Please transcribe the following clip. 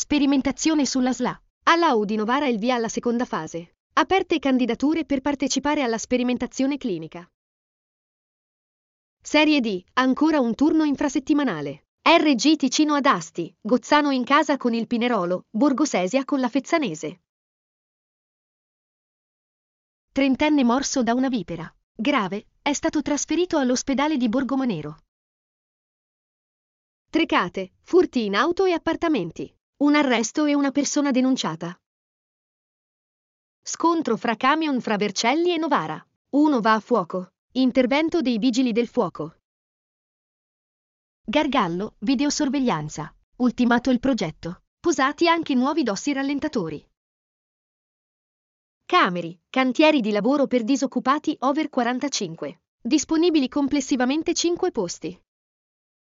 Sperimentazione sulla SLA. Alla U di Novara il via alla seconda fase. Aperte candidature per partecipare alla sperimentazione clinica. Serie D. Ancora un turno infrasettimanale. RG Ticino ad Asti, Gozzano in casa con il Pinerolo, Borgosesia con la Fezzanese. Trentenne morso da una vipera. Grave, è stato trasferito all'ospedale di Borgomanero. Trecate, furti in auto e appartamenti. Un arresto e una persona denunciata. Scontro fra camion fra Vercelli e Novara. Uno va a fuoco. Intervento dei vigili del fuoco. Gargallo, videosorveglianza. Ultimato il progetto. Posati anche nuovi dossi rallentatori. Cameri, cantieri di lavoro per disoccupati over 45. Disponibili complessivamente 5 posti.